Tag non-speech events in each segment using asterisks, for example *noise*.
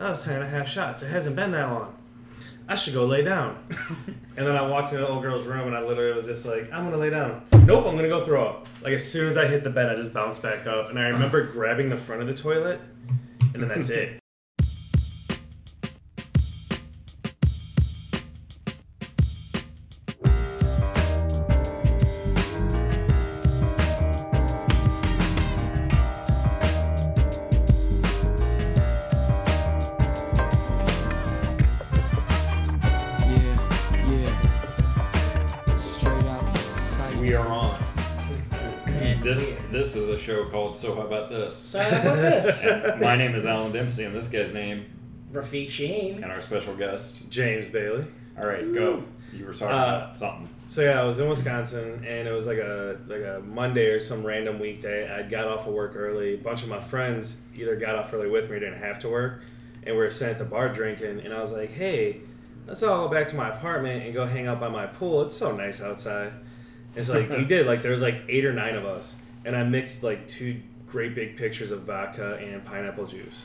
That was ten and a half shots. It hasn't been that long. I should go lay down. *laughs* and then I walked into the old girl's room and I literally was just like, I'm gonna lay down. Nope, I'm gonna go throw up. Like as soon as I hit the bed, I just bounced back up. And I remember grabbing the front of the toilet, and then that's it. Called So How About This? So how about this? *laughs* And my name is Alan Dempsey, and this guy's name, Rafiq Sheen. and our special guest. James Bailey. All right, go. You were talking Uh, about something. So yeah, I was in Wisconsin, and it was like a like a Monday or some random weekday. I got off of work early. A bunch of my friends either got off early with me or didn't have to work, and we were sitting at the bar drinking. And I was like, "Hey, let's all go back to my apartment and go hang out by my pool. It's so nice outside." And so like *laughs* we did. Like there was like eight or nine of us, and I mixed like two great big pictures of vodka and pineapple juice.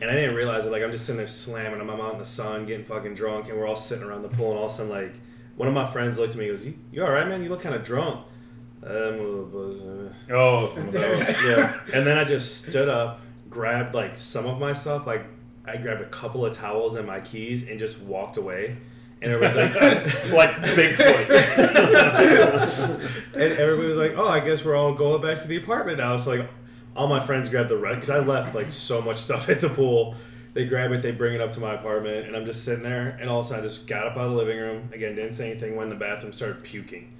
And I didn't realize it. Like I'm just sitting there slamming them. I'm out in the sun, getting fucking drunk, and we're all sitting around the pool. And all of a sudden, like one of my friends looked at me. and goes, "You, you all right, man? You look kind of drunk." "Uh, I'm a little buzzed, uh." Oh, yeah. And then I just stood up, grabbed like some of my stuff, like I grabbed a couple of towels and my keys, and just walked away. And everybody was like, *laughs* like Bigfoot. *laughs* and everybody was like, "Oh, I guess we're all going back to the apartment now." So like, all my friends grabbed the rest because I left like so much stuff *laughs* at the pool. They grab it, they bring it up to my apartment, and I'm just sitting there. And all of a sudden, I just got up out of the living room again, didn't say anything. Went in the bathroom, started puking.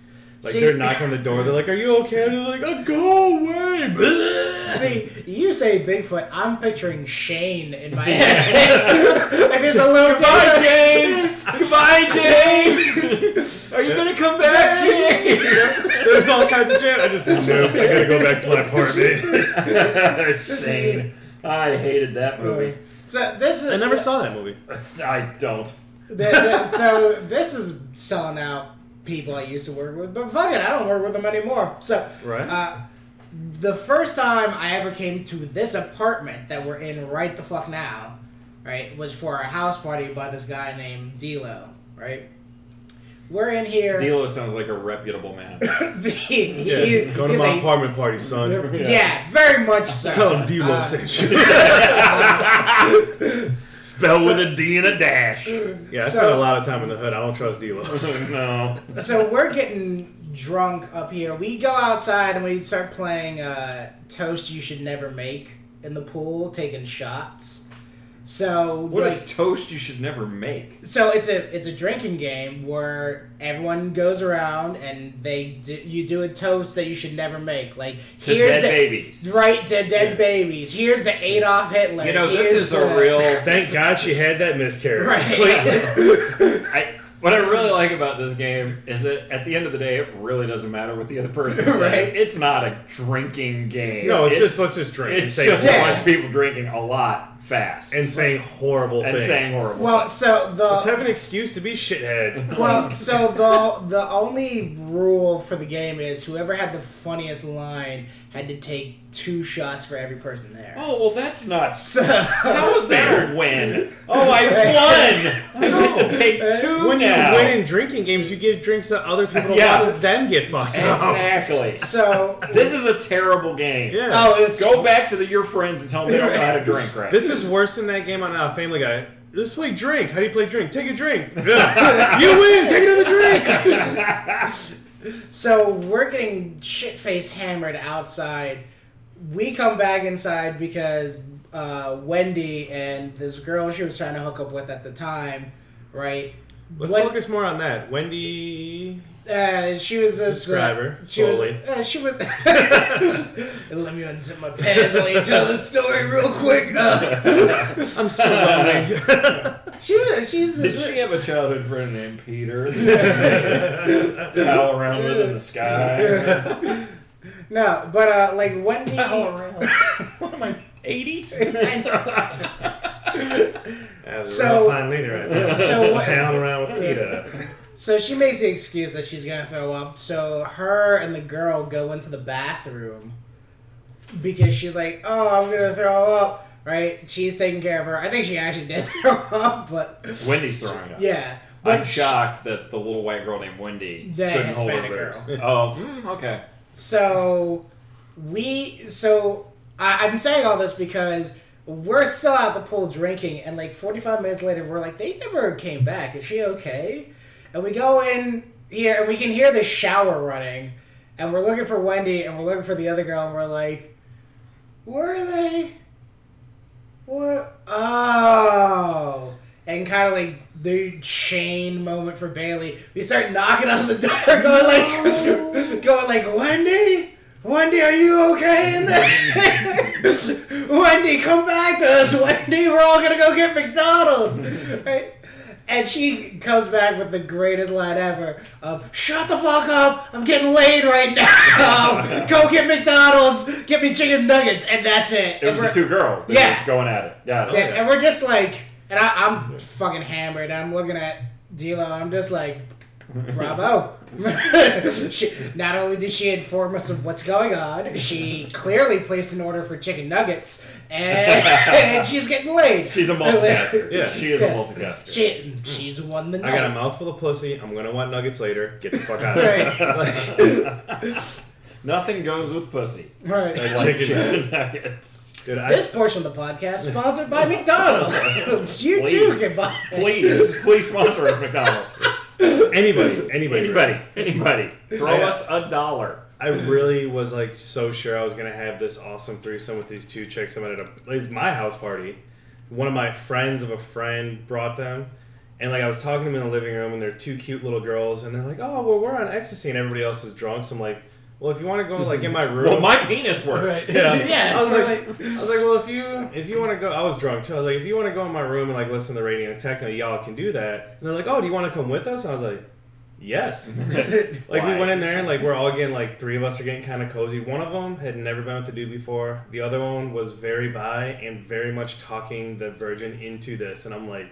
Like See- they're knocking on the door. They're like, "Are you okay?" And they're like, oh, "Go away." *laughs* See, you say Bigfoot, I'm picturing Shane in my head. *laughs* like there's a little *laughs* Goodbye, James. Goodbye, James. Are you gonna come back, James? There's all kinds of jam. I just nope. I gotta go back to my apartment. Shane. I hated that uh, movie. So this is I never saw that movie. I don't. The- the- so this is selling out people I used to work with, but fuck it, I don't work with them anymore. So Right. uh, the first time I ever came to this apartment that we're in right the fuck now, right, was for a house party by this guy named D-Lo, right. We're in here. D-Lo sounds like a reputable man. *laughs* he, Yeah, he- go to my a- apartment party, son. Yeah, very much so. Tell him D-Lo Uh, sent *laughs* you. *laughs* Spelled with a D and a dash. Yeah, I So- spent a lot of time in the hood. I don't trust D-Lo. *laughs* *laughs* no. so we're getting drunk up here. We go outside and we start playing uh, Toast You Should Never Make in the pool, taking shots. So What like, is toast you should never make? so it's a it's a drinking game where everyone goes around and they do, you do a toast that you should never make. Like To here's dead the babies. right to dead Yeah. babies. Here's the Adolf Hitler. You know, this is the- a real. Thank God she *laughs* had that miscarriage. right. *laughs* *laughs* I, what I really like about this game is that at the end of the day, it really doesn't matter what the other person *laughs* says. Right. It's not a drinking game. No, it's, just let's just drink. it's and say just Yeah. a bunch of people drinking a lot fast and saying horrible and things. saying horrible. well, so the Let's have an excuse to be shitheads. *laughs* Well, so the the only rule for the game is whoever had the funniest line had to take two shots for every person there. oh well, that's not. So How was that a win? Oh, I *laughs* won! *laughs* I get to take two when now. you win in drinking games, you give drinks to other people to Yeah. watch them get fucked up. Exactly. so This is a terrible game. Yeah. oh, it's Go back to the, your friends and tell them they don't know how to drink right. This is worse than that game on uh, Family Guy. Let's play drink. How do you play drink? Take a drink. *laughs* You win. Take another drink. So we're getting shit faced hammered outside. We come back inside because uh, Wendy and this girl she was trying to hook up with at the time, right? Let's Wen- focus more on that. Wendy. Uh, she was this. Describe uh, her, She was. Uh, she was. *laughs* Let me unzip my pants while you tell the story real quick. Uh, *laughs* I'm so lonely. *laughs* she was. She's. Did she have a childhood friend named Peter? Pal around with in the sky. no, but uh, like Wendy. what am I? Eighty? That's So- a real fine leader right there. So what- around with Peter. So she makes the excuse that she's gonna throw up. So her and the girl go into the bathroom because she's like, "Oh, I'm gonna throw up." right? She's taking care of her. I think she actually did *laughs* throw up, but Wendy's throwing up. yeah. But I'm shocked that the little white girl named Wendy The couldn't hold her Hispanic boobs. girl. Oh, mm, okay. So we so I, I'm saying all this because we're still at the pool drinking, and like 45 minutes later, we're like, they never came back. Is she okay? And we go in here, and we can hear the shower running, and we're looking for Wendy, and we're looking for the other girl, and we're like, where are they? What? Oh. And kind of like the Shane moment for Bailey. We start knocking on the door, *laughs* going like, *laughs* going like, Wendy, Wendy, are you okay in there? *laughs* Wendy, come back to us, Wendy. We're all gonna go get McDonald's. Right? And she comes back with the greatest line ever of, Shut the fuck up! I'm getting laid right now! *laughs* Go get McDonald's! Get me chicken nuggets! And that's it. It was the two girls. They Yeah. were going at it. Yeah. yeah, and we're just like, and I, I'm fucking hammered. I'm looking at D-Lo. I'm just like, bravo. *laughs* she, not only did she inform us of what's going on, she clearly placed an order for chicken nuggets, and, and *laughs* she's getting laid. She's a *laughs* multitasker. Yeah. She is Yes. a multitasker. She, she's won the I got a mouthful of pussy. I'm gonna want nuggets later. Get the fuck out of here. Like, Nothing goes with pussy. Right. Like Chicken chicken nuggets. dude, I, This portion of the podcast sponsored by McDonald's. you too Please. can buy. Please, please sponsor us, McDonald's. *laughs* anybody, anybody, Anybody, anybody, *laughs* throw us a dollar. I really was like so sure I was gonna have this awesome threesome with these two chicks. I met at a it was my house party. One of my friends of a friend brought them, and like I was talking to them in the living room, and they're two cute little girls, and they're like, "Oh, well, we're on ecstasy," and everybody else is drunk. So I'm like, "Well, if you want to go like in my *laughs* room." Well, my penis works. Right. *laughs* yeah. *laughs* Yeah, I was we're like, I was like, well, if you if you want to go, I was drunk too. I was like, if you want to go in my room and like listen to the radio and techno, y'all can do that. And they're like, oh, do you want to come with us? And I was like, yes. Like Why? we went in there and like we're all getting like three of us are getting kind of cozy. One of them had never been with the dude before. The other one was very bi and very much talking the virgin into this. And I'm like,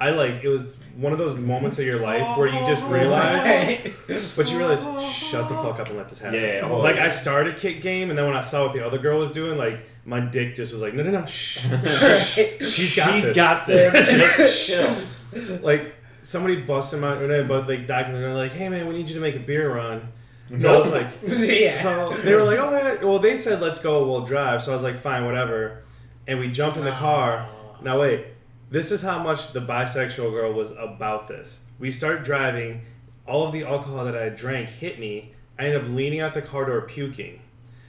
I like it was one of those moments of your life where you just oh. realize, *laughs* Right. but you realize, shut the fuck up and let this happen. Yeah, oh, like. I started kick game, and then when I saw what the other girl was doing, like my dick just was like, no, no, no, shh. *laughs* She's got She's this. got this. *laughs* Just chill. like somebody busted my, or but like back and they're like, hey man, we need you to make a beer run. And I was like, yeah. so they were like, oh yeah. Well, they said let's go. We'll drive. So I was like, fine, whatever. And we jumped in the car. Now wait, this is how much the bisexual girl was about this. We start driving. All of the alcohol that I drank hit me. I end up leaning out the car door puking.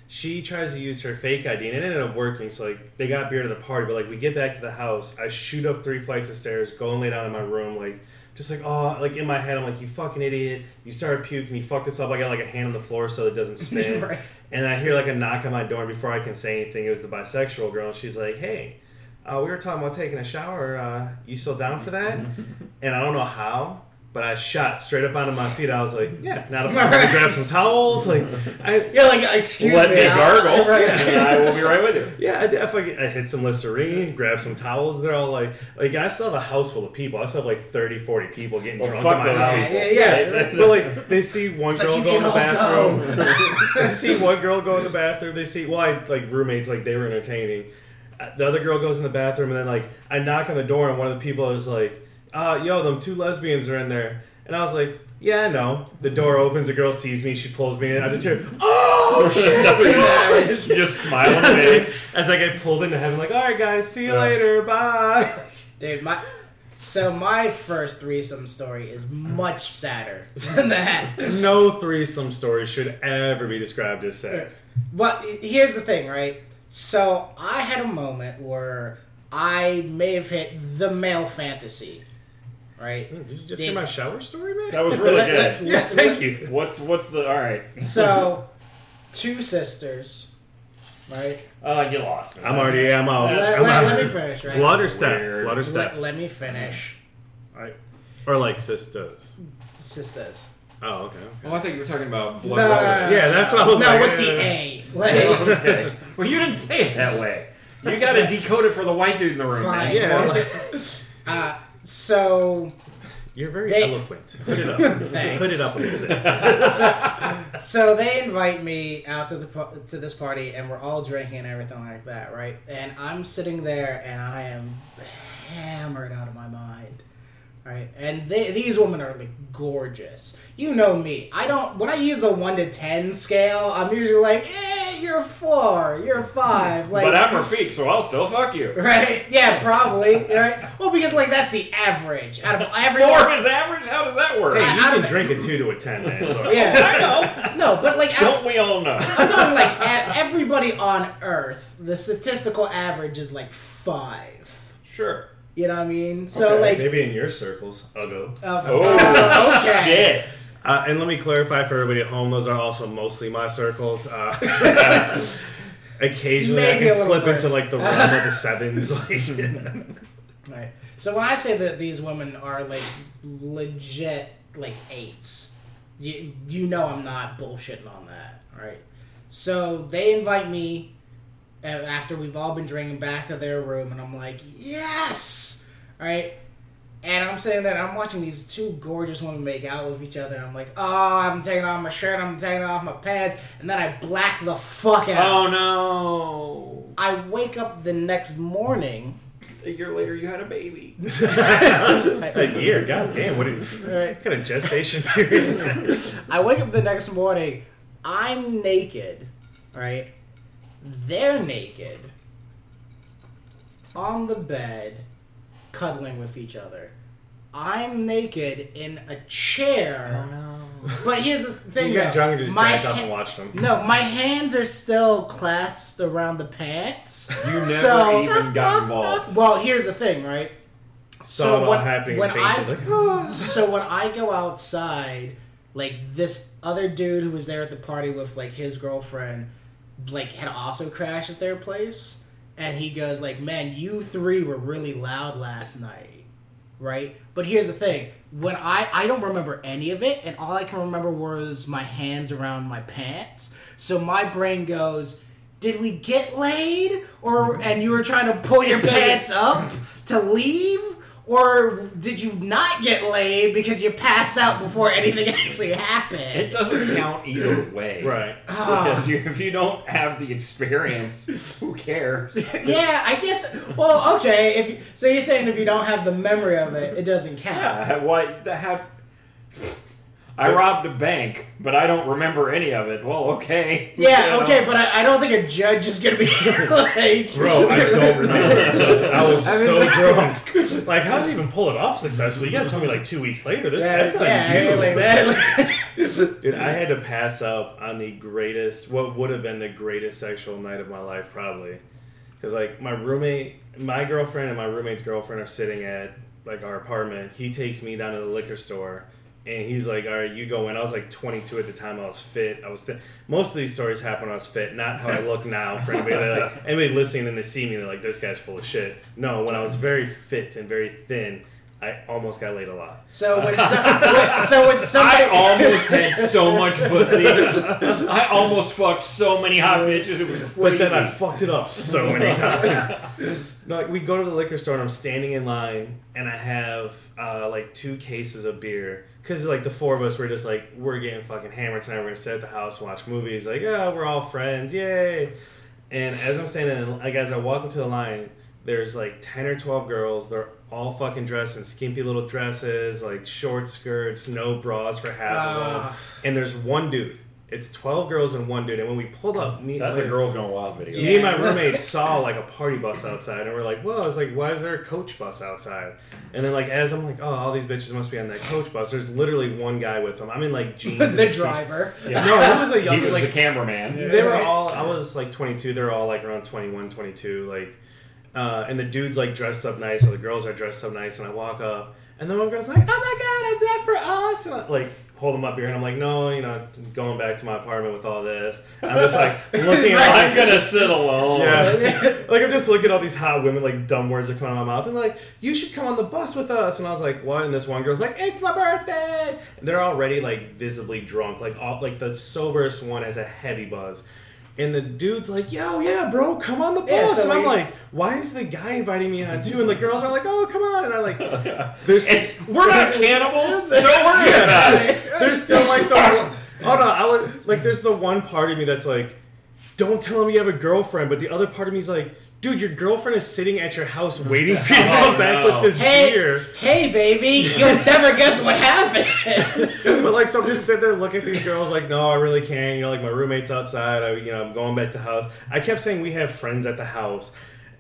She tries to use her fake ID and it ended up working. So like they got beer to the party, but like we get back to the house, I shoot up three flights of stairs, go and lay down in my room, like just like oh, like in my head, I'm like you fucking idiot, you started puking, you fucked this up. I got like a hand on the floor so it doesn't *laughs* spin. Right. And I hear like a knock on my door. and Before I can say anything, it was the bisexual girl. And she's like, "Hey, uh, we were talking about taking a shower. Uh, you still down for that?" and I don't know how, but I shot straight up onto my feet. I was like, "Yeah, not a problem." *laughs* I grabbed some towels. Like, I, You're like, excuse Let me. me I'll- gargle, *laughs* Right. and I will be right with you. *laughs* yeah, I, did- I, I hit some Listerine, grabbed some towels. They're all like, like I still have a house full of people. I still have like 30, 40 people getting Well, drunk fuck in my those house. people. Yeah, yeah. but like they see one It's girl you go in the bathroom. they see one girl go in the bathroom. They see well, I like roommates like they were entertaining. The other girl goes in the bathroom, and then like I knock on the door, and one of the people is like, uh, "Yo, them two lesbians are in there." And I was like, "Yeah, I know." The door opens, the girl sees me, she pulls me in. I just hear, "Oh *laughs* shit!" you just smile at me *laughs* As I get pulled into heaven, like, "All right, guys, see you Yeah. later, bye." Dude, my so my first threesome story is much sadder than that. no threesome story should ever be described as sad. But here's the thing, right? So I had a moment where I may have hit the male fantasy, right? Did you just Did- hear my shower story, man? That was *laughs* really Let- let- good. *laughs* yeah, thank you. What's what's the all right? So, *laughs* two sisters, right? Uh, you lost me. I'm already, I'm out. That's- I'm Let, out. let, let me finish, right? Blood or step? Blood or step? Let, let me finish. Right. Or like sisters. Sisters. Oh, okay. Oh, I thought you were talking about blood. no, no, brothers. no, Yeah, that's what I was no, like, with uh, the A. Like, okay. Well, you didn't say it that way. You got to *laughs* decode it for the white dude in the room, Fine. man. Yeah. *laughs* uh, so You're very They- eloquent. *laughs* Put it up. Thanks. Put it up a little bit. so, so they invite me out to the par- to this party, and we're all drinking and everything like that, right? And I'm sitting there, and I am hammered out of my mind, right? And they, these women are like gorgeous. You know me. I don't. When I use the one to ten scale, I'm usually like, eh, you're four, you're a five. Like, but I'm Rafiq, so I'll still fuck you. right? Yeah, probably. Right? Well, because like that's the average out of everyone. Four is average? How does that work? Hey, you I can don't- drink a two to a ten, man. So- Yeah, *laughs* I know. no, but like Don't we all know? I'm talking like everybody on Earth. The statistical average is like five. Sure. You know what I mean? So Okay, like, maybe in your circles, I'll go. uh, Oh, *laughs* okay. shit. Uh, and let me clarify for everybody at home: those are also mostly my circles. Uh, *laughs* *laughs* occasionally, Maybe I a can slip worse. into like the realm of the sevens. Like, Right. So when I say that these women are like legit like eights, you you know I'm not bullshitting on that, right? So they invite me after we've all been drinking back to their room, and I'm like, yes, right. And I'm sitting there, and I'm watching these two gorgeous women make out with each other. And I'm like, oh, I'm taking off my shirt, I'm taking off my pants, and then I black the fuck out. Oh no. I wake up the next morning. A year later, you had a baby. *laughs* a year, god damn! What, are what kind of gestation period is that? I wake up the next morning. I'm naked, right? They're naked on the bed, cuddling with each other. I'm naked in a chair. Oh, no. But here's the thing: You got though. drunk and just my jacked off ha- and watched them. no, my hands are still clasped around the pants. You never So- even got involved. Well, here's the thing, right? Saw it all when, happening when I fainted. Like, oh. *gasps* so when I go outside, like this other dude who was there at the party with like his girlfriend, like had also crashed at their place, and he goes like, "Man, you three were really loud last night, right?" But here's the thing: when I I don't remember any of it, and all I can remember was my hands around my pants. So my brain goes. Did we get laid, or and you were trying to pull your pants up to leave, or did you not get laid because you passed out before anything *laughs* actually happened? It doesn't count either way. right. Because you, if you don't have the experience, who cares? *laughs* Yeah, I guess. Well, okay. If you, so, you're saying if you don't have the memory of it, it doesn't count. Yeah, what the have I robbed a bank, but I don't remember any of it. Well, okay. *laughs* Yeah, You okay, know? but I, I don't think a judge is gonna be *laughs* like, Bro, I don't remember. *laughs* I was I mean, so drunk. Like, how did you even pull it off successfully? You guys told me like two weeks later. This, yeah, that's on yeah, you. like that. Dude, I had to pass up on the greatest, what would have been the greatest sexual night of my life, probably. Because, like, my roommate, my girlfriend and my roommate's girlfriend are sitting at, like, our apartment. He takes me down to the liquor store. And he's like, all right, you go in. I was like 22 at the time. I was fit. I was thin. Most of these stories happen when I was fit, not how I look now. For anybody, that, like, *laughs* anybody listening and they see me, they're like, this guy's full of shit. No, when I was very fit and very thin, I almost got laid a lot. So when, so, when, so when somebody, I almost had so much pussy. *laughs* I almost fucked so many hot bitches. It was crazy. But then I fucked it up so many *laughs* times. no, like we go to the liquor store and I'm standing in line and I have uh, like two cases of beer because like the four of us were just like we're getting fucking hammered tonight. We're gonna sit at the house and watch movies. Like yeah, we're all friends, yay! And as I'm standing, like as I walk up to the line, there's like ten or twelve girls. They're all fucking dressed in skimpy little dresses, like short skirts, no bras for half of them. Ah. And there's one dude. It's twelve girls and one dude. And when we pulled up, me That's a girls going wild video. me and my roommate *laughs* saw like a party bus outside, and we're like, "Whoa!" I was like, "Why is there a coach bus outside?" And then like as I'm like, "Oh, all these bitches must be on that coach bus." There's literally one guy with them. I'm in like jeans. the t- driver. Yeah, no, he was a young. He was like the cameraman. they were all. I was like 22. They were all like around 21, 22. Like, uh, and the dudes like dressed up nice, or the girls are dressed up nice. And I walk up, and then one girl's like, "Oh my god, I did that for us!" And I like hold them up here, and I'm like, "No, you know, going back to my apartment with all this." I'm just like *laughs* looking at. I'm gonna sit alone. yeah. *laughs* *laughs* like I'm just looking at all these hot women, like dumb words are coming out of my mouth, and like, "You should come on the bus with us." And I was like, "What?" And this one girl's like, "It's my birthday." And they're already like visibly drunk. Like all, like the soberest one has a heavy buzz. And the dude's like, "Yo, yeah, bro, come on the bus." Yeah, so and I'm we- like, "Why is the guy inviting me on too?" And the girls are like, "Oh, come on!" And I'm like, *laughs* there's we're not *laughs* cannibals. Don't worry *laughs* about it. there's still like the hold on. I was like, there's the one part of me that's like, don't tell him you have a girlfriend, but the other part of me is like, dude, your girlfriend is sitting at your house mm. waiting for you to *laughs* oh, come back with this Hey, beer. hey, baby, you'll never guess what happened. *laughs* But like, so I'm just sitting there looking at these girls, like, no, I really can't. You know, like my roommate's outside. I, you know, I'm going back to the house. I kept saying we have friends at the house,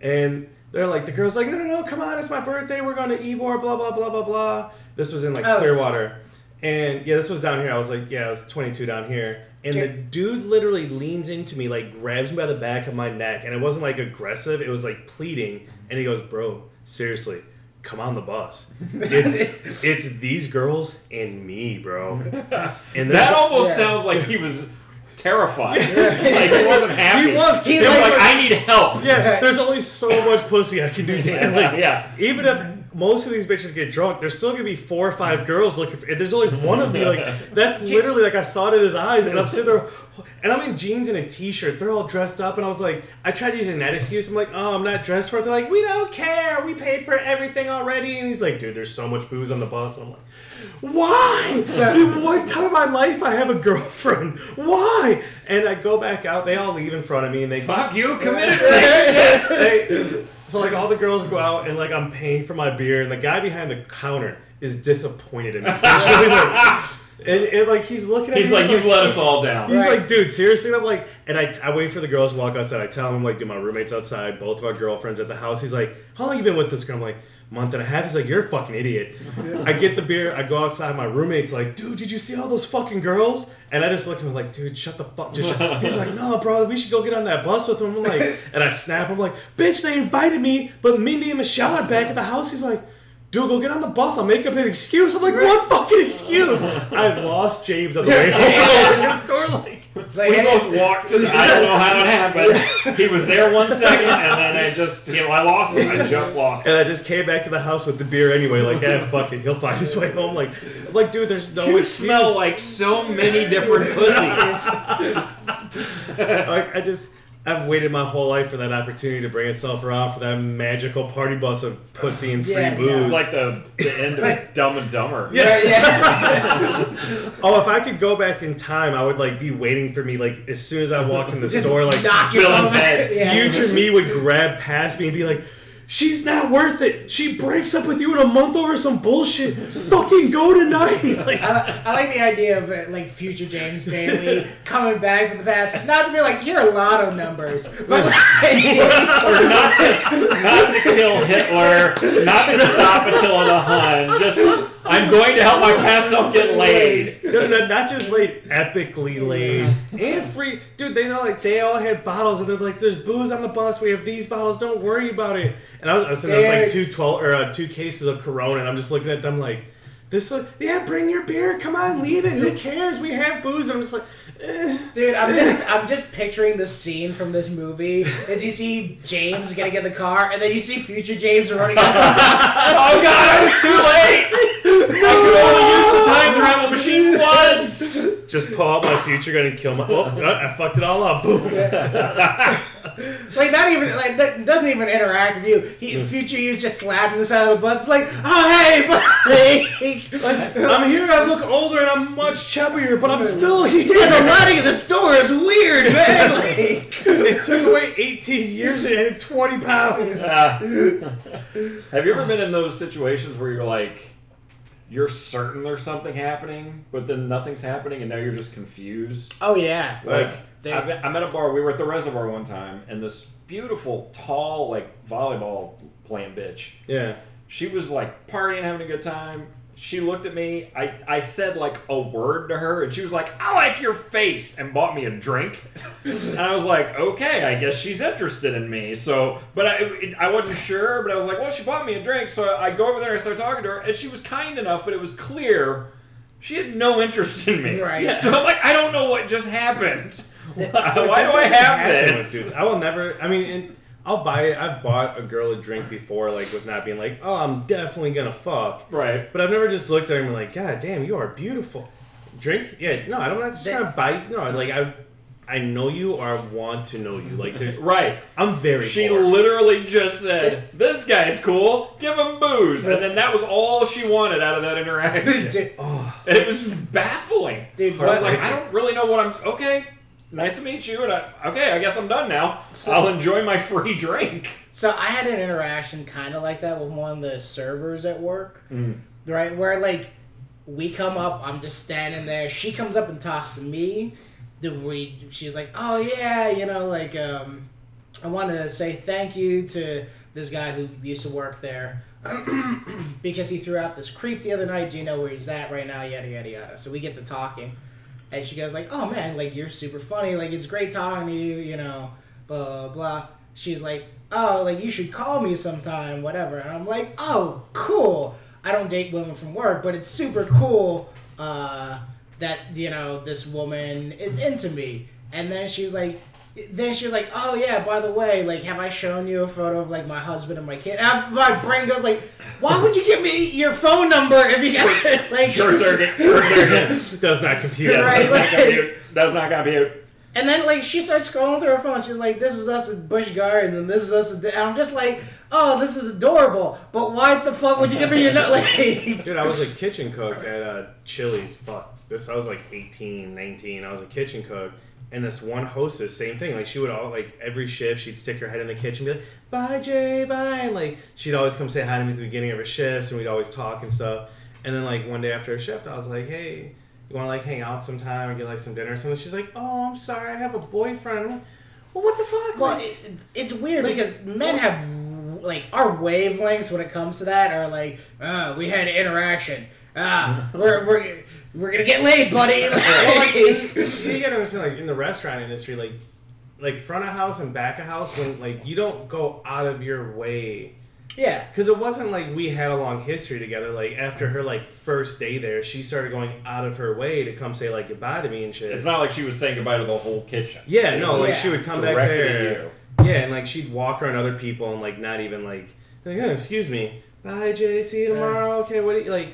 and they're like, the girls like, no, no, no, come on, it's my birthday. We're going to Ybor, blah blah blah blah blah. This was in like Oh, Clearwater, and yeah, this was down here. I was like, yeah, I was 22 down here. And the dude literally leans into me, like grabs me by the back of my neck, and it wasn't like aggressive; it was like pleading. And he goes, "Bro, seriously, come on the bus. It's *laughs* it's these girls and me, bro." And That almost Yeah. sounds like he was terrified. *laughs* like he wasn't happy. He was. He He's was like- like, I need help. yeah, there's only so much pussy I can do. *laughs* Dan. Like, Yeah. Even if most of these bitches get drunk, there's still gonna be four or five girls looking for. And there's only one of me. Like *laughs* that's literally like I saw it in his eyes, and I'm sitting there, and I'm in jeans and a t-shirt. They're all dressed up, and I was like, I tried using that excuse. I'm like, oh, I'm not dressed for it. They're like, we don't care. We paid for everything already. And he's like, dude, there's so much booze on the bus. And I'm like, why? *laughs* the one time in my life I have a girlfriend. Why? And I go back out. They all leave in front of me, and they Fuck you, *laughs* committed *laughs* so like all the girls go out and like I'm paying for my beer and the guy behind the counter is disappointed in me. He's really like, and, and like he's looking at He's me. like, you've let us all down. He's Right. like, dude, seriously? And I'm like, and I, I wait for the girls to walk outside. I tell him, like, dude, my roommate's outside, both of our girlfriends at the house. He's like, how long you been with this girl? I'm like, month and a half. He's like, you're a fucking idiot. I get the beer, I go outside. My roommate's like, dude, did you see all those fucking girls? And I just look at him like, dude, shut the fuck. Just shut. *laughs* He's like, no, bro, we should go get on that bus with him. I'm like, and I snap. I'm like, bitch, they invited me, but Mindy and Michelle are back at the house. He's like. Dude, go get on the bus. I'll make up an excuse. I'm like, what fucking excuse? I lost James on the way home from the store. Like, like, We hey, both walked to the. I don't know how it happened. He was there one second, and then I just, you know, I lost him. I just lost him. And I just came back to the house with the beer anyway. Like, yeah, *laughs* fuck it, he'll find his way home. Like, like, dude, there's no You excuse. smell like so many different pussies. *laughs* like I just I've waited my whole life for that opportunity to bring itself around for that magical party bus of pussy and free Yeah, booze. It's like the, the end of Dumb and Dumber. Yeah. yeah. *laughs* oh, if I could go back in time, I would like be waiting for me. Like as soon as I walked in the *laughs* store, like knock Bill and Ted. Yeah. future me would grab past me and be like. She's not worth it. She breaks up with you in a month over some bullshit. Fucking go tonight. Like, *laughs* I, I like the idea of uh, like future James Bailey coming back from the past, not to be like here are lotto numbers, but like, *laughs* Or not to, not to kill Hitler, not to stop Attila the Hun. Just, I'm going to help my past self get laid. No, no, not just laid, epically laid and free. Dude, they know like they all had bottles, and they're like, "There's booze on the bus. We have these bottles. Don't worry about it." And I was, I was sitting there with like two twelve or uh, two cases of Corona, and I'm just looking at them like, "This, uh, yeah, bring your beer. Come on, leave it. Who cares? We have booze." And I'm just like, eh. dude, I'm just *laughs* I'm just picturing the scene from this movie as you see James getting in the car, and then you see future James running out. *laughs* Oh god, I was too late! *laughs* I could only use the time travel machine *laughs* once! just pull out my future gun and kill my. Oh, I fucked it all up. Boom. like not even like that doesn't even interact with you. He, future you's just slapping the side of the bus. It's like, oh hey, *laughs* buddy. Like, *laughs* I'm here. I look older and I'm much chubbier, but I'm still here. yeah, here. the lighting of the store is weird, man. Like, It took away 18 years and 20 pounds. Uh, have you ever been in those situations where you're like, you're certain there's something happening, but then nothing's happening, and now you're just confused? oh yeah, Like, Dude. I'm I'm at a bar. We were at the reservoir one time, and this beautiful, tall, like volleyball playing bitch. Yeah. She was like partying, having a good time. She looked at me. I, I said like a word to her, and she was like, "I like your face," and bought me a drink. *laughs* and I was like, "Okay, I guess she's interested in me." So, but I it, I wasn't sure. But I was like, "Well, she bought me a drink," so I go over there and start talking to her, and she was kind enough, but it was clear she had no interest in me. Right. So I'm like, I don't know what just happened. *laughs* Why, why do I have happen this? I will never. I mean, I'll buy it. I've bought a girl a drink before, like with not being like, oh, I'm definitely gonna fuck. Right. But I've never just looked at her and been like, God damn, you are beautiful. Drink? Yeah, no, I don't have to just That- gonna buy. No, like I, I know you or I want to know you. Like there's, *laughs* Right. I'm very. She bored. literally just said, *laughs* "This guy's cool. Give him booze," and then that was all she wanted out of that interaction. *laughs* dude, and it was baffling. dude I was like, I don't really know what I'm. Okay, nice to meet you, and I, okay, I guess I'm done now. So- I'll enjoy my *laughs* free drink. So I had an interaction kind of like that with one of the servers at work, Mm. right? Where like we come up, I'm just standing there. She comes up and talks to me. Do we? She's like, "Oh yeah, you know, like um, I want to say thank you to this guy who used to work there." *clears throat* because he threw out this creep the other night. Do you know where he's at right now? Yada yada yada. So we get to talking, and she goes like, "Oh man, like you're super funny. Like it's great talking to you. You know, blah blah blah." She's like, "Oh, like you should call me sometime, whatever." And I'm like, "Oh, cool. I don't date women from work, but it's super cool uh, that you know this woman is into me." And then she's like. Then she was like, "Oh yeah, by the way, like, have I shown you a photo of like my husband and my kid?" And I- my brain goes like, "Why would you give me your phone number if you got *laughs* like Short circuit. *laughs* Short circuit. does not compute. Right, Does not compute. Does not compute. And then like she starts scrolling through her phone. She's like, "This is us at Busch Gardens, and this is us." At and I'm just like, "Oh, this is adorable." But why the fuck would you give me your number? *laughs* Like, Dude, I was a kitchen cook at uh, Chili's. Fuck. This I was like 18, 19. I was a kitchen cook. And this one hostess, same thing. Like she would all like every shift, she'd stick her head in the kitchen, and be like, "Bye, Jay, bye." And like she'd always come say hi to me at the beginning of her shifts, and we'd always talk and stuff. And then like one day after a shift, I was like, "Hey, you want to like hang out sometime or get like some dinner or something?" She's like, "Oh, I'm sorry, I have a boyfriend." I'm like, well, what the fuck? well, Like, it, it's weird Like- because men have like our wavelengths when it comes to that are like, "Ah, we had interaction. Ah, we're we're we're gonna get laid, buddy." *laughs* well, like, Like, *laughs* you, you gotta understand, like in the restaurant industry, like like front of house and back of house, when like you don't go out of your way yeah, because it wasn't like we had a long history together. Like after her like first day there, she started going out of her way to come say like goodbye to me and shit. It's not like she was saying goodbye to the whole kitchen. yeah, It no, like Yeah. she would come back directed at there. you. Yeah, and like she'd walk around other people and like not even like, like oh, excuse me, bye Jay, see you tomorrow. Okay, what do you like?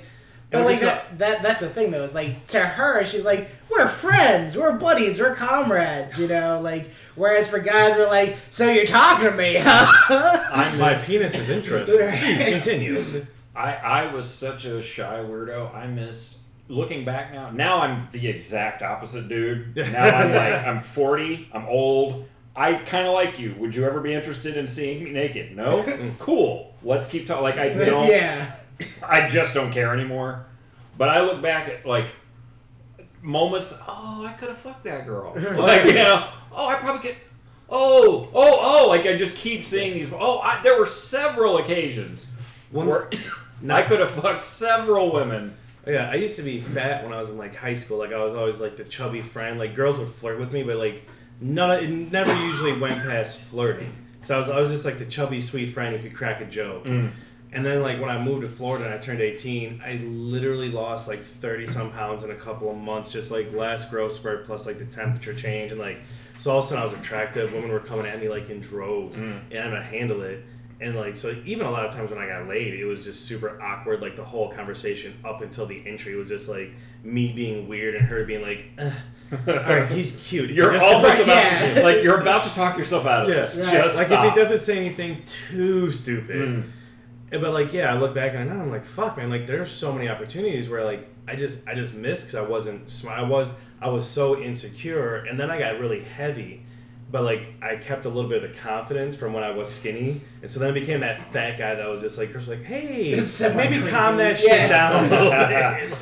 But and like just go- that, that that's the thing though, is like to her, she's like, We're friends, we're buddies, we're comrades, you know, like whereas for guys we're like, So you're talking to me, *laughs* huh? I'm my penis is interest. Right. Please continue. *laughs* I, I was such a shy weirdo. I missed looking back now. Now I'm the exact opposite dude. *laughs* Now I'm like I'm 40. I'm old. I kind of like you. Would you ever be interested in seeing me naked? No. cool. Let's keep talking. Like I don't. yeah. I just don't care anymore. But I look back at like moments. Oh, I could have fucked that girl. *laughs* Like you know. Oh, I probably could. Oh, oh, oh! Like I just keep seeing these. Oh, I, there were several occasions One- where *coughs* I could have fucked several women. Yeah, I used to be fat when I was in like high school. Like I was always like the chubby friend. Like girls would flirt with me, but like none. Of, it never usually went past flirting. So I was I was just like the chubby sweet friend who could crack a joke. Mm. And then like when I moved to Florida and I turned 18, I literally lost like 30 some pounds in a couple of months. Just like last growth spurt plus like the temperature change and like so all of a sudden I was attractive. Women were coming at me like in droves, and I'm gonna handle it. And like so, even a lot of times when I got laid, it was just super awkward. Like the whole conversation up until the entry was just like me being weird and her being like, "Ugh, "All right, he's *laughs* cute." You're Just- almost about yeah. *laughs* like you're about to talk yourself out of Yeah. this. Right. Just like stop. if he doesn't say anything too stupid. Mm. But like, yeah, I look back and I'm like, fuck, man. Like, there's so many opportunities where like I just I just missed because I wasn't smart. I was I was so insecure, and then I got really heavy. But like, I kept a little bit of the confidence from when I was skinny, and so then I became that fat guy that was just like, girls like, hey, maybe calm that Yeah. shit down a little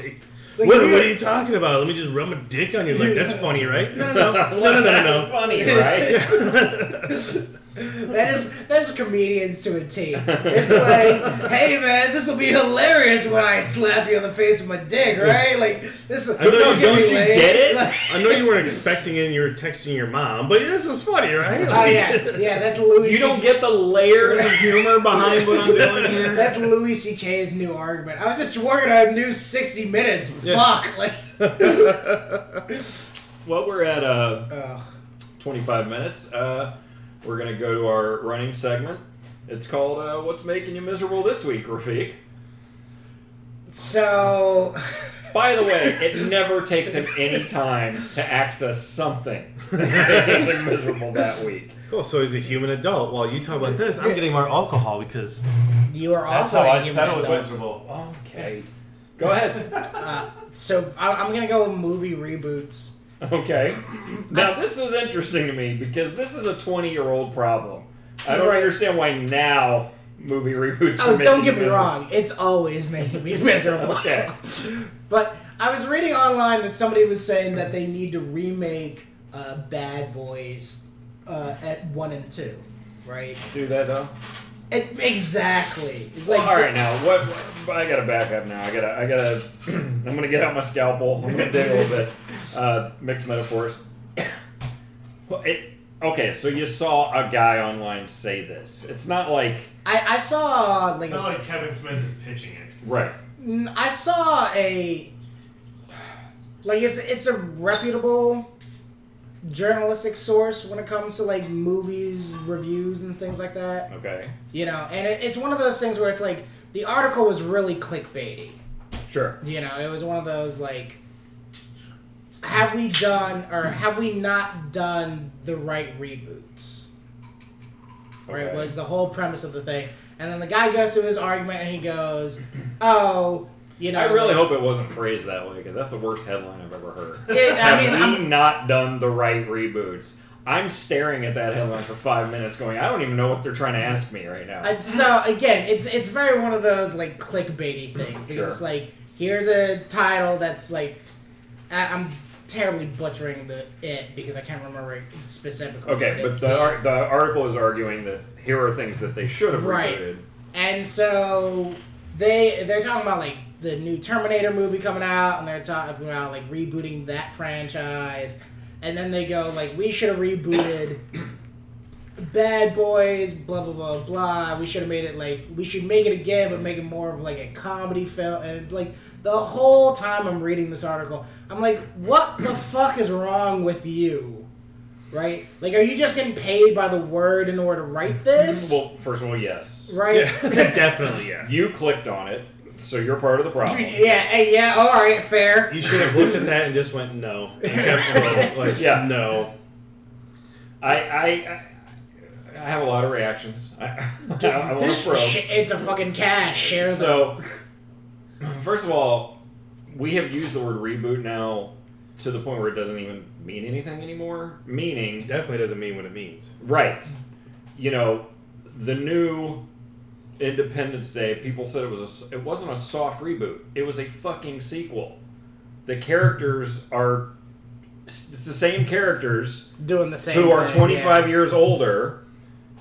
bit. *laughs* Like, like, what, what are you talking about? Let me just rub my dick on you. Like that's funny, right? No, *laughs* no, no, no, no, no, That's no. funny, right? *laughs* That is that's comedians to a T. It's like, hey man, this will be hilarious when I slap you on the face with my dick, right? Like this is I know, this will don't you laid. get it? Like- I know you weren't expecting it. and You were texting your mom, but this was funny, right? oh yeah, *laughs* yeah. That's Louis. You don't get the layers of humor behind what I'm doing *laughs* here. That's Louis C.K.'s new argument. I was just working on a new sixty minutes. Yeah. Fuck. Like, *laughs* Well, we're at uh, ugh. 25 minutes. Uh, we're gonna go to our running segment. It's called uh, "What's Making You Miserable This Week," Rafiq. So, *laughs* By the way, it never takes him any time to access something that's making him miserable that week. Cool. So he's a human adult. While you talk about this, I'm getting more alcohol because you are that's also how a I human said it was adult. miserable. Okay. Go ahead. Uh, so I, I'm gonna go with movie reboots. Okay. Now this is interesting to me because this is a 20 year old problem. I don't Right. understand why now movie reboots. are Oh, making don't get me miserable. wrong. It's always making me *laughs* miserable. Okay. *laughs* But I was reading online that somebody was saying that they need to remake uh, Bad Boys uh, at one and two, right? Do that though. It, exactly. It's like All right, now what, what? I gotta back up now. I gotta. I gotta. *clears throat* I'm gonna get out my scalpel. I'm gonna dig a little bit. Uh, mixed metaphors. Well, it, okay, so you saw a guy online say this. It's not like I, I saw like It's not like Kevin Smith is pitching it. right. Mm, I saw a like it's it's a reputable journalistic source when it comes to like movies reviews and things like that. Okay. You know, and it, it's one of those things where it's like the article was really clickbaity. Sure. You know, it was one of those like have we done or have we not done the right reboots? Right, was the whole premise of the thing. And then the guy goes to his argument and he goes, "Oh, you know, I really hope it wasn't phrased that way because that's the worst headline I've ever heard. *laughs* Yeah, I mean, Have we I'm- not done the right reboots? I'm staring at that headline for five minutes, going, I don't even know what they're trying to ask me right now. And so again, it's it's very one of those like clickbaity things mm, because it's Sure. like here's a title that's like I'm terribly butchering the it because I can't remember it specifically. okay, but it's the ar- the article is arguing that here are things that they should have Right. rebooted. and so they they're talking about like the new Terminator movie coming out, and they're talking about like rebooting that franchise, and then they go like we should have rebooted Bad Boys, blah blah blah blah. We should have made it like we should make it again, but make it more of like a comedy film. And it's like the whole time I'm reading this article, I'm like, what the fuck is wrong with you? Right? Like, are you just getting paid by the word in order to write this? Well, first of all, yes. right? Yeah, *laughs* definitely. Yeah. You clicked on it, so you're part of the problem. *laughs* Yeah, hey, yeah, all right, fair. You should have looked at that and just went no. *laughs* And kept scrolling. Like Yeah. no. I, I, I I have a lot of reactions. *laughs* I, I, I want to probe. Sh- It's a fucking cash. Share the. So, first of all, we have used the word reboot now to the point where it doesn't even mean anything anymore. Meaning, Definitely doesn't mean what it means. right? You know, the new Independence Day. People said it was a. s- It wasn't a soft reboot. It was a fucking sequel. The characters are. It's the same characters doing the same. who are thing, 25 yeah. years older.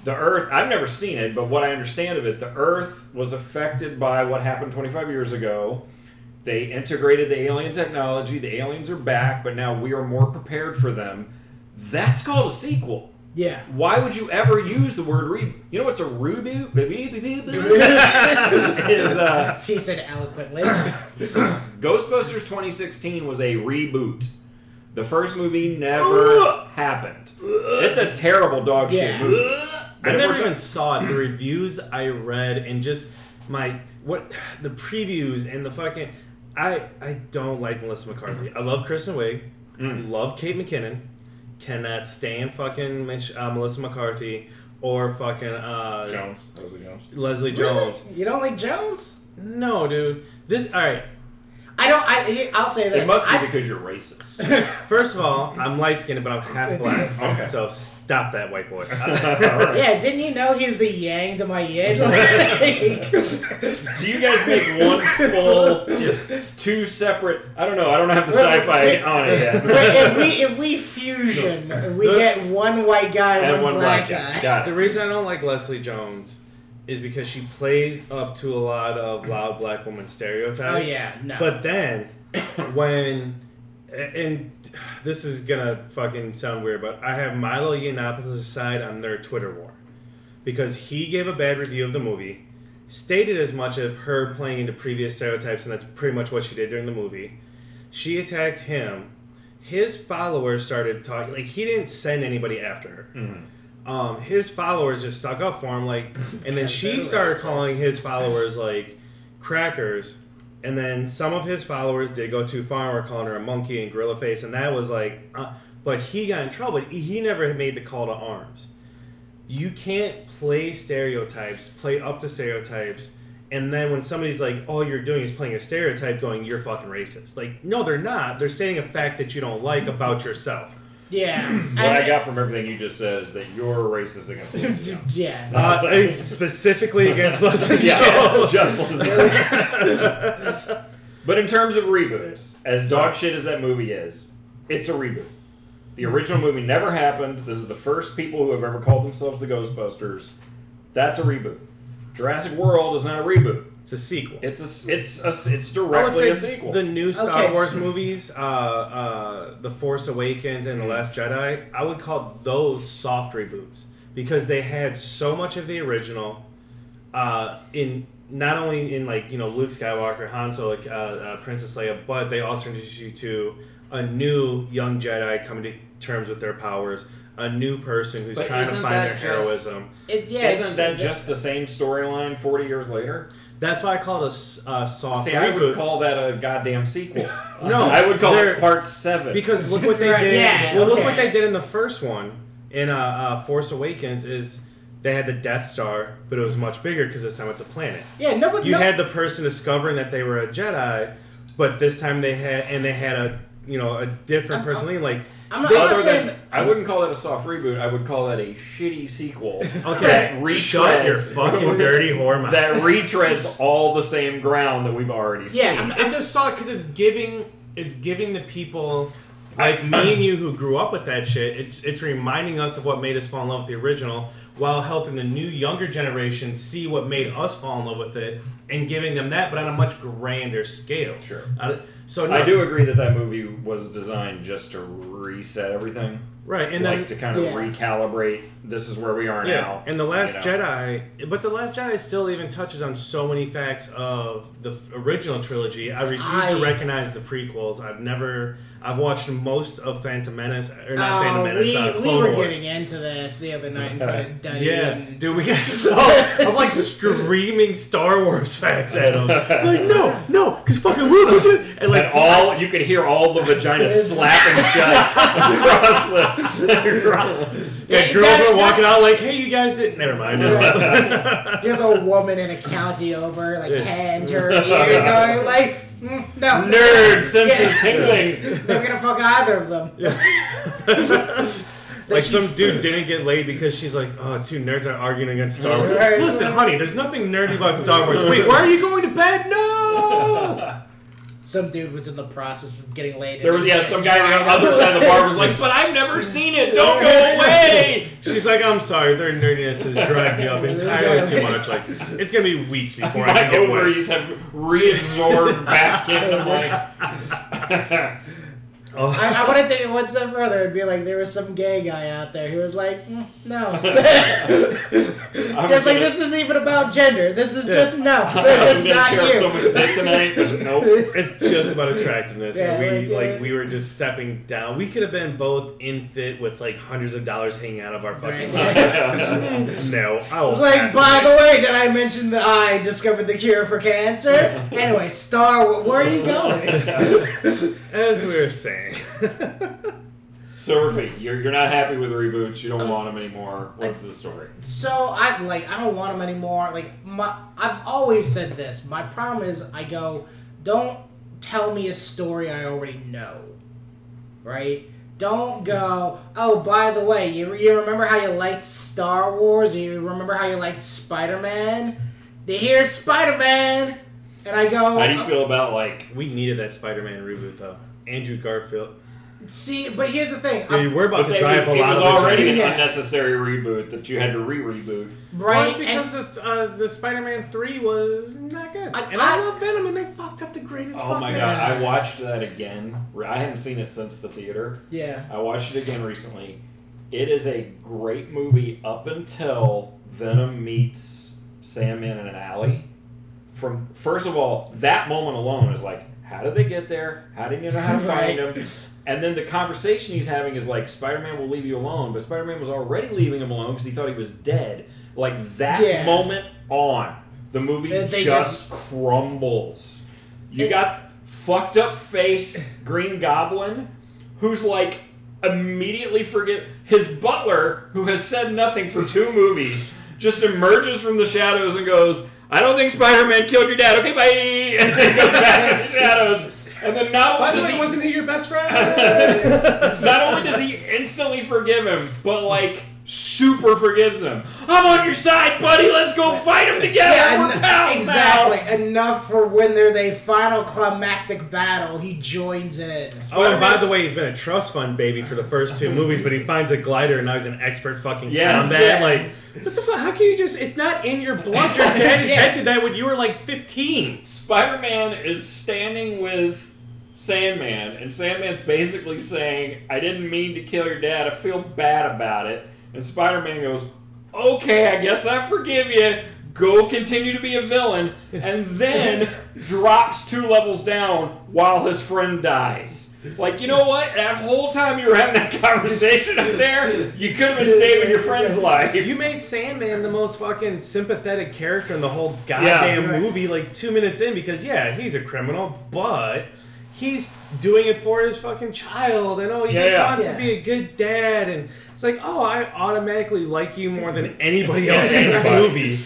The Earth, I've never seen it, but what I understand of it, the Earth was affected by what happened 25 years ago. They integrated the alien technology. The aliens are back, but now we are more prepared for them. That's called a sequel. Yeah. Why would you ever use the word reboot? You know what's a reboot? *laughs* is uh, He said eloquently. *coughs* Ghostbusters 2016 was a reboot. The first movie never *coughs* happened. It's a terrible dog shit Yeah. movie. *coughs* I never even saw it. The reviews I read and just my what the previews and the fucking I I don't like Melissa McCarthy. I love Kristen Wiig. Mm. Love Kate McKinnon. Cannot stand fucking Mich- uh, Melissa McCarthy or fucking uh, Jones, Leslie Jones. Leslie Jones. You don't like Jones? No, dude. This all right. I don't. I, I'll say this. It must be I- because you're racist. *laughs* First of all, I'm light skinned, but I'm half black. Okay. So stop that, white boy. *laughs* *laughs* yeah, didn't you know he's the yang to my yin? Do you guys make one full, two separate? I don't know. I don't have the sci-fi on it yet. if we if we fusion, we get one white guy and, and one, one black, black guy. guy. Got The reason I don't like Leslie Jones is because she plays up to a lot of loud black woman stereotypes. Oh yeah, no. But then when and this is gonna fucking sound weird, but I have Milo Yiannopoulos' side on their Twitter war because he gave a bad review of the movie, stated as much of her playing into previous stereotypes, and that's pretty much what she did during the movie. She attacked him. His followers started talking like he didn't send anybody after her Mhm. Um, his followers just stuck up for him, like, *laughs* and then she started calling his followers like crackers, and then some of his followers did go too far and were calling her a monkey and gorilla face, and that was like, uh, but he got in trouble. He he never made the call to arms. You can't play stereotypes, play up to stereotypes, and then when somebody's like, "All you're doing is playing a stereotype," going, "You're fucking racist." Like, no, they're not. They're stating a fact that you don't like about yourself. Yeah. *clears throat* What I got from everything you just said is that you're racist against Leslie *laughs* Jones. yeah. Uh, specifically against *laughs* Leslie yeah, Jones. just Leslie *laughs* But in terms of reboots, as dog shit as that movie is, it's a reboot. The original movie never happened. This is the first people who have ever called themselves the Ghostbusters. That's a reboot. Jurassic World is not a reboot. It's a sequel. It's a it's a it's I would directly say a sequel. the new Star Okay. Wars movies, uh, uh, The Force Awakens and The Last Jedi, I would call those soft reboots because they had so much of the original uh, in not only in like you know Luke Skywalker, Han Solo, uh, uh, Princess Leia, but they also introduced you to a new young Jedi coming to terms with their powers, a new person who's But trying to find their just- heroism. It, yeah. it's- Isn't that just the same storyline forty years later? That's why I call it a, uh, soft See, I would call that a goddamn sequel. *laughs* No, I would call it part seven. Because look what they Right, did. yeah, well, look what they did in the first one in uh, uh, Force Awakens is they had the Death Star, but it was much bigger because this time it's a planet. Yeah. No, but You no, had the person discovering that they were a Jedi, but this time they had and they had a you know a different I'm- personality. Like I'm not, I'm Other not saying. than, I wouldn't call that a soft reboot. I would call that a shitty sequel. *laughs* okay, That shut your retreads- fucking *laughs* dirty whore mouth. that retreads all the same ground that we've already Yeah, seen. I'm- it's a soft because it's giving it's giving the people like me and you who grew up with that shit. It's it's reminding us of what made us fall in love with the original, while helping the new younger generation see what made us fall in love with it, and giving them that, but on a much grander scale. Sure. Uh, so no, I do agree that that movie was designed just to reset everything, right, and like then to kind of Yeah. recalibrate. This is where we are Yeah, now. and the Last you know. Jedi, but the Last Jedi still even touches on so many facts of the original trilogy. I refuse I- to recognize the prequels. I've never, I've watched most of Phantom Menace or not Phantom Oh, Menace, we, uh, we Clone were Wars. getting into this the other night in front of Duddy. yeah, and- dude, we got so I'm like screaming Star Wars facts at him. like, no, no, because fucking Luke would do and like and all you could hear all the vaginas slapping shut across the. yeah, Yeah, girls that- were walking out like, hey, you guys did. Never mind. There's a woman in a county over, like hand her ear, going like, mm, no, Nerd senses Yeah. tingling. *laughs* Never gonna fuck either of them. *laughs* like she- some dude didn't get laid because she's like, oh, two nerds are arguing against Star Wars. Listen, honey, there's nothing nerdy about Star Wars. *laughs* Wait, why are you going to bed? No. Some dude was in the process of getting laid. There was yeah, some guy on the other side of the bar was like, *laughs* "But I've never seen it. Don't go *laughs* away." She's like, I'm sorry, their nerdiness has dragged me up entirely too much. Like, it's gonna be weeks *laughs* before I My can get wet. ovaries have reabsorbed back into my. Oh. I, I want to take it one step further and be like, there was some gay guy out there who was like, mm, no. *laughs* It's like this isn't even about gender. This is Yeah. just no. *laughs* It's not you. someone's dick tonight. *laughs* Nope. It's just about attractiveness, Yeah, and we like, like, uh, we were just stepping down. We could have been both in fit with like hundreds of dollars hanging out of our fucking Right. no, I will. It's like, by it. the way, did I mention that I discovered the cure for cancer? anyway, Star, where are you going? as we were saying. *laughs* So, Rafi, you're, you're not happy with the reboots. You don't oh. want them anymore. What's the story? So I like I don't want them anymore. Like my, I've always said this. My problem is I go, don't tell me a story I already know, right? Don't go. Oh, by the way, you you remember how you liked Star Wars? You remember how you liked Spider Man? Here's Spider Man, and I go. How do you oh. feel about like? we needed that Spider-Man reboot though. Andrew Garfield. See, but here's the thing. I'm- Dude, we're about But to drive was, a it lot was of already an Yeah. unnecessary reboot that you had to re-reboot. Well, right? it's and- because the uh, the Spider-Man three was not good, I- and I, I- love Venom, and they fucked up the greatest. Oh my god, Yeah. I watched that again. I haven't seen it since the theater. yeah. I watched it again recently. It is a great movie up until Venom meets Sandman in an alley. From first of all, that moment alone is like, how did they get there? How did you know how to *laughs* find Right. him? And then the conversation he's having is like, Spider-Man will leave you alone, but Spider-Man was already leaving him alone because he thought he was dead. Like that Yeah. moment on, the movie they just, crumbles. You It- got fucked up face Green Goblin, who's like immediately forget his butler, who has said nothing for two movies, just emerges from the shadows and goes, "I don't think Spider-Man killed your dad." Okay, bye, *laughs* and then goes back in the shadows. And then not By only the does way, he wasn't he your best friend? *laughs* *laughs* not only does he instantly forgive him, but like super forgives him. I'm on your side, buddy. Let's go fight him together. Yeah, We're en- pals exactly. now. Enough for when there's a final climactic battle, he joins in. Oh, and by the way, he's been a trust fund baby for the first two movies, but he finds a glider and now he's an expert fucking Yes. combat. Yeah. Like, what the fuck? How can you just? It's not in your blood. Your dad Yeah. invented that when you were like 15. Spider-Man is standing with Sandman, and Sandman's basically saying, "I didn't mean to kill your dad. I feel bad about it." And Spider-Man goes, "Okay, I guess I forgive you. Go continue to be a villain." And then *laughs* drops two levels down while his friend dies. Like, you know what? That whole time you were having that *laughs* conversation up there, you could have been saving your friend's *laughs* life. You made Sandman the most fucking sympathetic character in the whole goddamn Yeah. movie, like two minutes in, because yeah, he's a criminal, but he's doing it for his fucking child, and oh, he Yeah, just yeah. wants Yeah. to be a good dad, and it's like, oh, I automatically like you more than anybody *laughs* else in this Right. movie,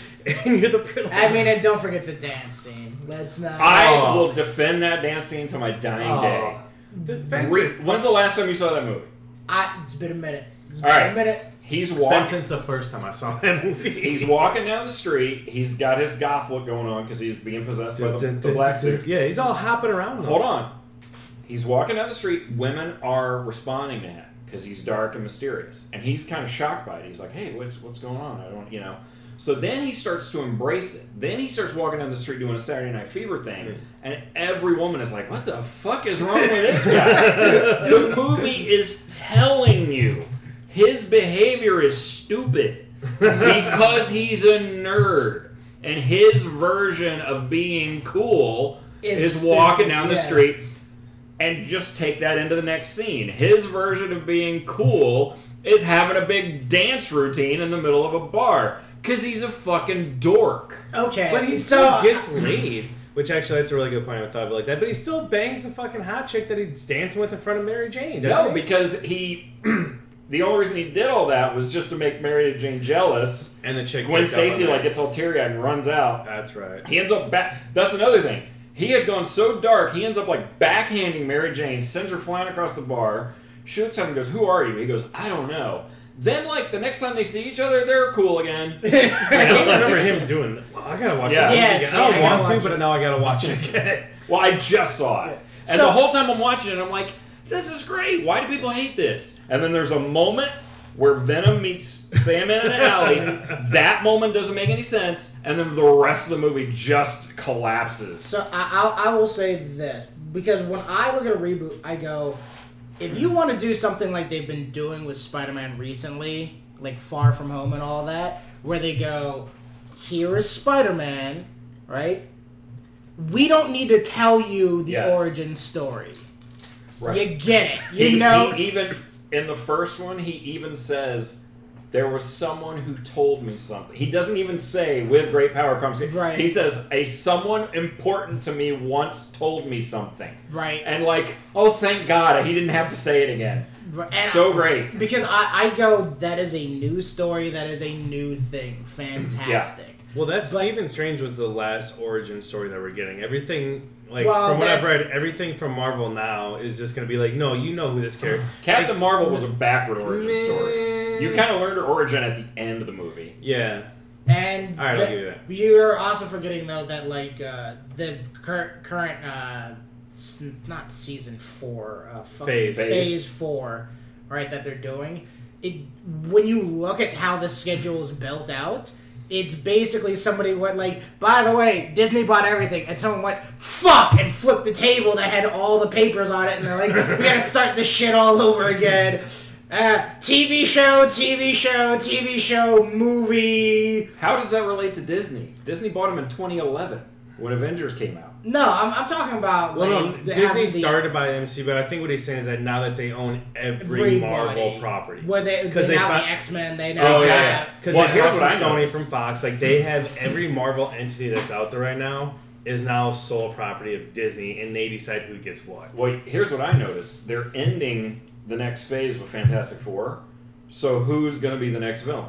and you're the. I mean, and don't forget the dance scene. Let's not. I Oh. will defend that dance scene till my dying oh. day. Defend Re- it. when's the last time you saw that movie? I, it's been a minute. It's All been right. a minute. He's It's been walking. since the first time I saw that movie. He's walking down the street. He's got his goth look going on because he's being possessed by the, the black suit. Yeah, he's all hopping around. Hold on. He's walking down the street. Women are responding to him because he's dark and mysterious, and he's kind of shocked by it. He's like, "Hey, what's what's going on? I don't, you know." So then he starts to embrace it. Then he starts walking down the street doing a Saturday Night Fever thing, and every woman is like, "What the fuck is wrong with this guy?" *laughs* the movie is telling you his behavior is stupid because he's a nerd, and his version of being cool Is is, walking stupid, down the yeah. street and just take that into the next scene. His version of being cool is having a big dance routine in the middle of a bar because he's a fucking dork. Okay. But he so still gets laid. Which actually, that's a really good point. I thought about like that. But he still bangs the fucking hot chick that he's dancing with in front of Mary Jane. No, he? because he. *clears throat* the only reason he did all that was just to make Mary Jane jealous. and the chick. Gwen picks up on Stacy like gets all teary eyed and runs out. That's right. He ends up back. That's another thing. He had gone so dark. He ends up like backhanding Mary Jane, sends her flying across the bar. She looks at him and goes, "Who are you?" He goes, "I don't know." Then, like the next time they see each other, they're cool again. *laughs* I don't remember him doing. Well, I gotta watch Yeah. it. Yeah, again. see, I don't I gotta want to, watch but it. now I gotta watch it *laughs* again. Well, I just saw it, and So- the whole time I'm watching it, I'm like, "This is great. Why do people hate this?" And then there's a moment where Venom meets Sandman in an alley. *laughs* that moment doesn't make any sense, and then the rest of the movie just collapses. So I, I, I will say this because when I look at a reboot, I go, if you want to do something like they've been doing with Spider-Man recently, like Far From Home and all that, where they go, here is Spider-Man, right? We don't need to tell you the Yes. origin story. Right. You get it. You he, know. he even in the first one, he even says there was someone who told me something. He doesn't even say with great power comes. Right. He says a someone important to me once told me something, right. and like, oh, thank God, he didn't have to say it again. right. And So great. Because I, I go, that is a new story. That is a new thing. Mm-hmm. Fantastic. Well, that's But- Stephen Strange was the last origin story that we're getting. Everything, like Well, from what I've read, everything from Marvel now is just gonna be like, no, you know who this character. Captain like, Marvel was a backward origin story. You kind of learned her origin at the end of the movie. Yeah. And All right, I'll give you that. You're also forgetting though that like uh, the cur- current uh, s- not season four uh, fucking Phase. phase four, right? That they're doing it. When you look at how the schedule is built out. It's basically somebody went like, by the way, Disney bought everything, and someone went fuck and flipped the table that had all the papers on it, and they're like, we gotta *laughs* start this shit all over again. Uh, TV show, TV show, TV show, movie. How does that relate to Disney? Disney bought them in 2011 when Avengers came out. No, I'm, I'm talking about Well, like no, Disney having the- started by MC, but I think what he's saying is that now that they own every Everybody. Marvel property, where they, they 'Cause they now fi- the X Men. They now Oh, yeah, because Well, they here's have what from I Sony from Fox, like they have every Marvel entity that's out there right now is now sole property of Disney, and they decide who gets what. Well, here's what I noticed: they're ending the next phase with Fantastic Four. So who's going to be the next villain?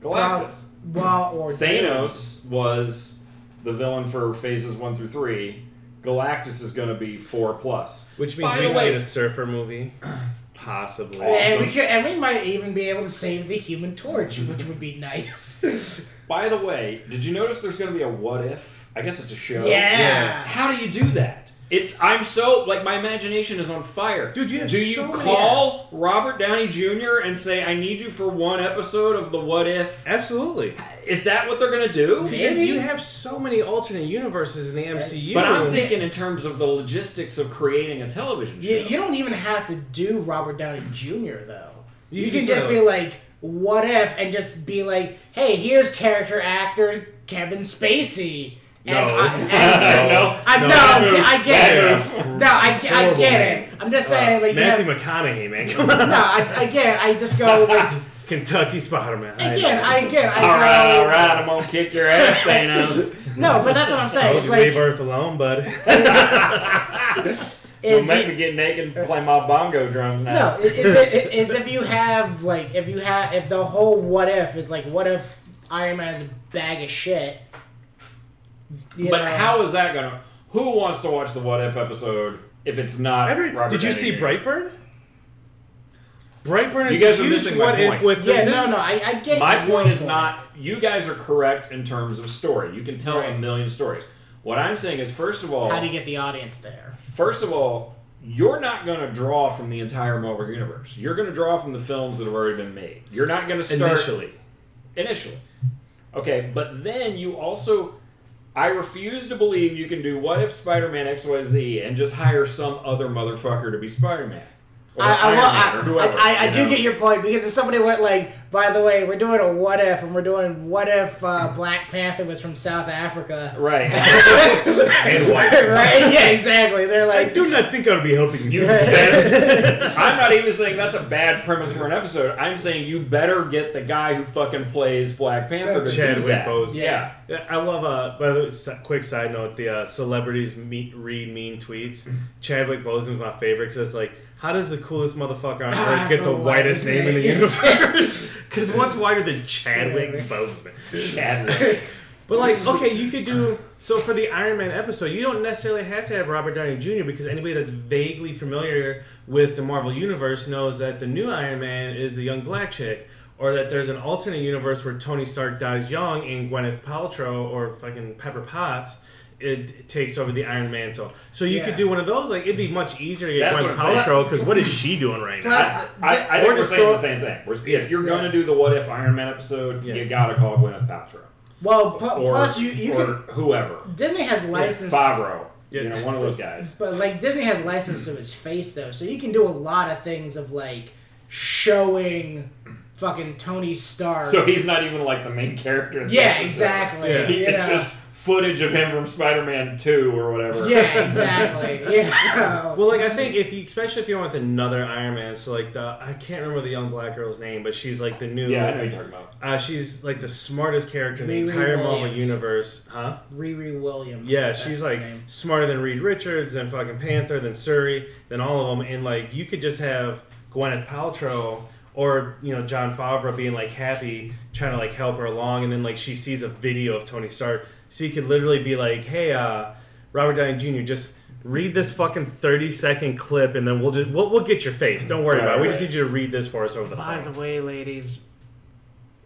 Galactus. Well, or Thanos was the villain for phases one through three. Galactus is going to be four plus. Which means By we the way- get a surfer movie, *clears throat* possibly. And we could, and we might even be able to save the Human Torch, which would be nice. *laughs* By the way, did you notice there's going to be a what if? I guess it's a show. yeah. How do you do that? It's I'm so like my imagination is on fire. Dude, you have do you so many- call Robert Downey Jr. and say I need you for one episode of the What If? Absolutely. Is that what they're gonna do? Maybe. You have so many alternate universes in the MCU. But I'm thinking in terms of the logistics of creating a television show. You, you don't even have to do Robert Downey Jr. though. You, You can just just gotta- be like, "What if?" and just be like, "Hey, here's character actor Kevin Spacey." As No. I, *laughs* as, No. I No. know, I get it. No, I, I get it. I'm just uh, saying, like, you Matthew have, McConaughey, man, *laughs* come on. no, I, I get. it. I just go *laughs* like, Kentucky Spider-Man. again, I again, I go. all right, all right, I'm gonna kick your ass, Thanos. No, but that's what I'm saying. Told It's you leave Earth alone, bud. Don't is make me get naked and play my bongo drums now. No, is, is it is if you have like if you have if the whole what if is like what if Iron Man is a bag of shit. You but how is that gonna? Who wants to watch the What If episode if it's not? Every- Robert did you Downey see Brightburn? Brightburn is You guys a are huge missing my if point. with Yeah, new- no, no, I, I get My point is not. You guys are correct in terms of story. You can tell a million stories. What I'm saying is, first of all, How do you get the audience there? first of all, you're not going to draw from the entire Marvel universe. You're going to draw from the films that have already been made. You're not going to start initially. initially. Okay, but then you also I refuse to believe you can do what if Spider-Man XYZ and just hire some other motherfucker to be Spider-Man. Or I, I, Iron Man or I, whoever. I, I you do know? get your point because if somebody went like, by the way, we're doing a what if, and we're doing what if uh, Black Panther was from South Africa, Right. *laughs* And white. right? Yeah, exactly. They're I like, do not think I would be helping You *laughs* you. better, *laughs* I'm not even saying that's a bad premise for an episode. I'm saying you better get the guy who fucking plays Black Panther to do Chadwick that. Boseman. Yeah. Yeah, I love. Uh, by the way, quick side note: the uh, celebrities meet, read mean tweets. Chadwick Boseman's my favorite because it's like, how does the coolest motherfucker on Ah, earth get the whitest name in the universe? *laughs* *laughs* Because what's whiter than Chadwick. Boseman? Chadwick. But like, okay, you could do so for the Iron Man episode. You don't necessarily have to have Robert Downey Jr. because anybody that's vaguely familiar with the Marvel universe knows that the new Iron Man is the young black chick, or that there's an alternate universe where Tony Stark dies young and Gwyneth Paltrow or fucking Pepper Potts. It takes over the Iron Mantle, so you Yeah. could do one of those. Like it'd be much easier to get That's Gwyneth what I'm. Paltrow because what is she doing right now? I, I, I think we're just saying the same thing. We're- If you're going to do the What If Iron Man episode, Yeah. you gotta call Gwyneth Paltrow. well, pu- Or, plus you you or can whoever. Disney has licensed Favreau. Yeah. You know, one of those guys. *laughs* But like Disney has license to his face though, so you can do a lot of things of like showing fucking Tony Stark. So he's not even like the main character. in yeah, episode. exactly. Yeah. He- you It's know. just footage of him from Spider-Man 2 or whatever. yeah, exactly. *laughs* yeah. Well, like I think if you, especially if you went with another Iron Man, so like the I can't remember the young black girl's name, but she's like the new. Yeah, I know you're talking about. Uh, she's like the smartest character in the Riri entire Marvel universe, huh? Riri Williams. Yeah, she's like name. smarter than Reed Richards, than fucking Panther, than Shuri, than all of them, and like you could just have Gwyneth Paltrow or you know Jon Favreau being like happy, trying to like help her along, and then like she sees a video of Tony Stark, so you could literally be like, hey, uh, Robert Downey Jr., just. Read this fucking thirty second clip, and then we'll just we'll, we'll get your face. Don't worry Right, about it. We right. just need you to read this for us over the By phone. the way, ladies,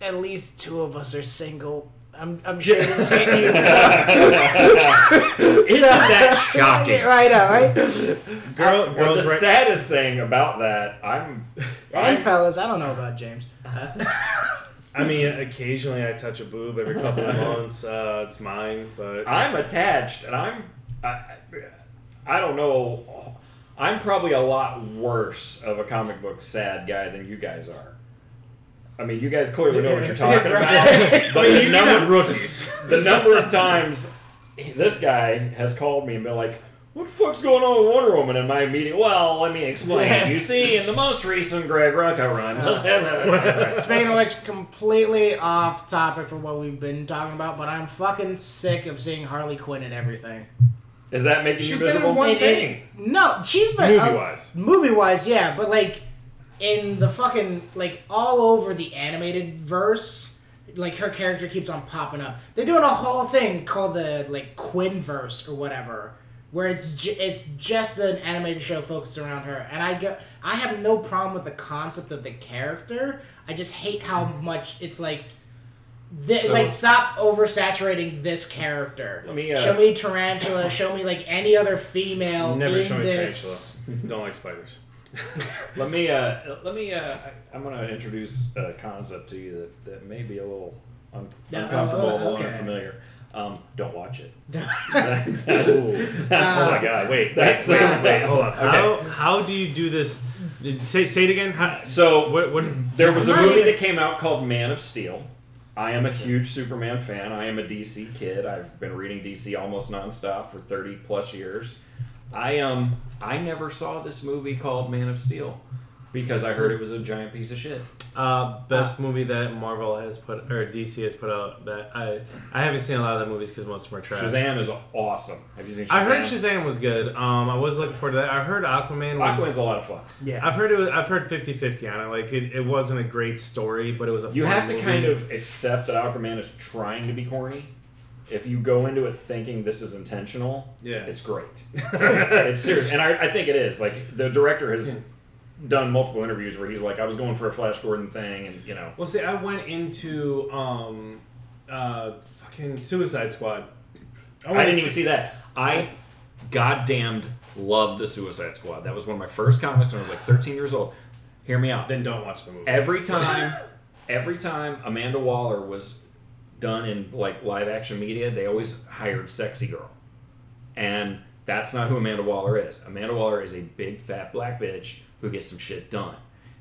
at least two of us are single. I'm, I'm *laughs* sure this hit you. So. Isn't that *laughs* shocking? right now, right? Girl, Well, girls, the right, saddest thing about that, I'm. And I'm fellas, I don't know about James. *laughs* I mean, occasionally I touch a boob every couple of *laughs* months. Uh, it's mine, but I'm attached, and I'm. I, I don't know. I'm probably a lot worse of a comic book sad guy than you guys are. I mean, you guys clearly know what you're talking about. *laughs* But the number, the number of times this guy has called me and been like, what the fuck's going on with Wonder Woman? in my immediate, well, let me explain. You see, in the most recent Greg Rucka run, Speaking of which, completely off topic from what we've been talking about, but I'm fucking sick of seeing Harley Quinn and everything. is that making She's you been in miserable? one It- thing. it- no, she's been uh, Movie-wise. movie wise, yeah, but like in the fucking like all over the animated verse, like her character keeps on popping up. They're doing a whole thing called the like Quinn verse or whatever, where it's ju- it's just an animated show focused around her. And I go, I have no problem with the concept of the character. I just hate how much it's like. Th- So- like stop oversaturating this character. Let me, uh, show me tarantula. Show me like any other female Never in show me this. tarantula. *laughs* Don't like spiders. *laughs* Let me, uh, let me, uh, I, I'm going to introduce a concept to you that, that may be a little un- Yeah, uncomfortable, oh, a little unfamiliar. Um, don't watch it. *laughs* Ooh. That's- oh my god! Wait, That's- wait, wait, wait, hold on. Okay. How how do you do this? Say say it again. How, So what what? There was a I'm not movie even- that came out called Man of Steel. I am a huge Superman fan. I am a DC kid. I've been reading DC almost nonstop for 30 plus years. I um I never saw this movie called Man of Steel because I heard it was a giant piece of shit. Uh, best movie that Marvel has put or DC has put out that I I haven't seen a lot of the movies because most of them are trash. Shazam is awesome. Have you seen Shazam? I heard Shazam was good. Um, I was looking forward to that. I heard Aquaman was. Aquaman's a lot of fun. Yeah. I've heard it. Was, I've heard 50-50 on it. Like it, it wasn't a great story, but it was a. Fun You fun have to movie. kind of accept that Aquaman is trying to be corny. If you go into it thinking this is intentional, Yeah. it's great. *laughs* it's serious, and I, I think it is. Like the director has done multiple interviews where he's like, "I was going for a Flash Gordon thing," and you know, Well, see, I went into um, uh, fucking Suicide Squad. I went didn't even see that. I goddamned loved the Suicide Squad. That was one of my first comics when I was like 13 years old. Hear me out. Then don't watch the movie. Every *laughs* time, every time Amanda Waller was done in like live action media, they always hired sexy girl, and that's not who Amanda Waller is. Amanda Waller is a big fat black bitch who gets some shit done.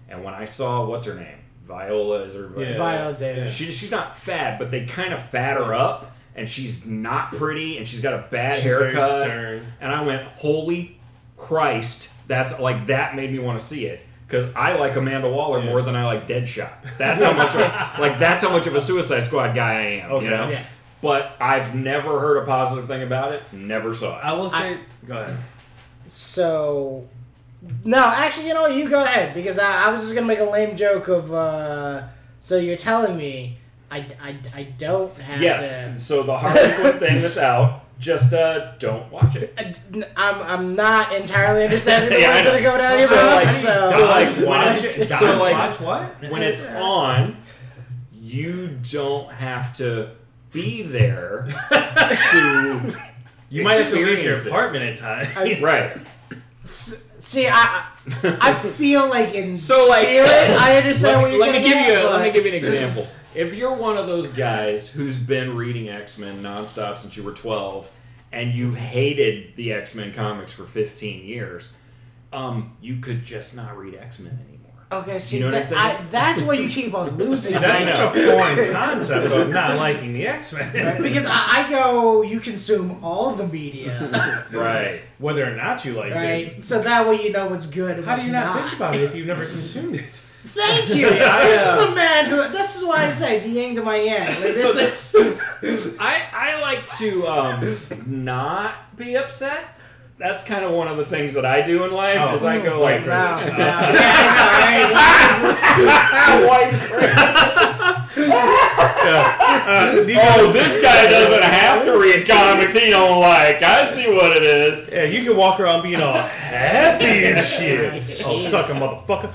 And when I saw what's her name, Viola is her Yeah. Viola Davis. she, she's not fat, but they kind of fat her up, and she's not pretty, and she's got a bad She's very haircut. stern. And I went, holy Christ! That's like that made me want to see it because I like Amanda Waller Yeah. more than I like Deadshot. That's how much of, *laughs* like that's how much of a Suicide Squad guy I am. Okay. You know. Yeah. But I've never heard a positive thing about it. Never saw it. I will say. go ahead. So, no, actually, you know, what? you go ahead because I, I was just gonna make a lame joke of. uh So you're telling me I, I, I don't have to. yes. So the Harley Quinn thing that's *laughs* out, just uh, don't watch it. I'm, I'm not entirely understanding the *laughs* Yeah, I words that know. are coming out your So, mouth. like- So, so, like, *laughs* when watch it's- so, like, watch what? when it's on, you don't have to be there to. You might have to leave your experience it. apartment at times. I- Right. See, I, I *laughs* feel like in So, like- spirit, I *laughs* understand let what you're let me give you a, let me give you an example. If you're one of those guys who's been reading X Men nonstop since you were 12, and you've hated the X Men comics for 15 years, um, you could just not read X Men anymore. Okay, see, know what I'm that, I, that's where you keep on *laughs* losing. See, that's I such a foreign concept of not *laughs* liking the X Right? Men. Because I, I go, you consume all the media, *laughs* Right. Whether or not you like it. right? So that way you know what's good and How do you not, bitch about it if you've never consumed it? Thank you. See, I, this uh, is a man who. This is why I say the yang to my yang. Like, So this is. I, I like to um, not be upset. That's kind of one of the things that I do in life. Oh. is I go White like, No, *laughs* *laughs* *laughs* privilege. yeah, I know. Uh, oh, this guy doesn't have to read comics he don't like. I see what it is. Yeah, you can walk around being all happy and shit. Oh, suck a motherfucker.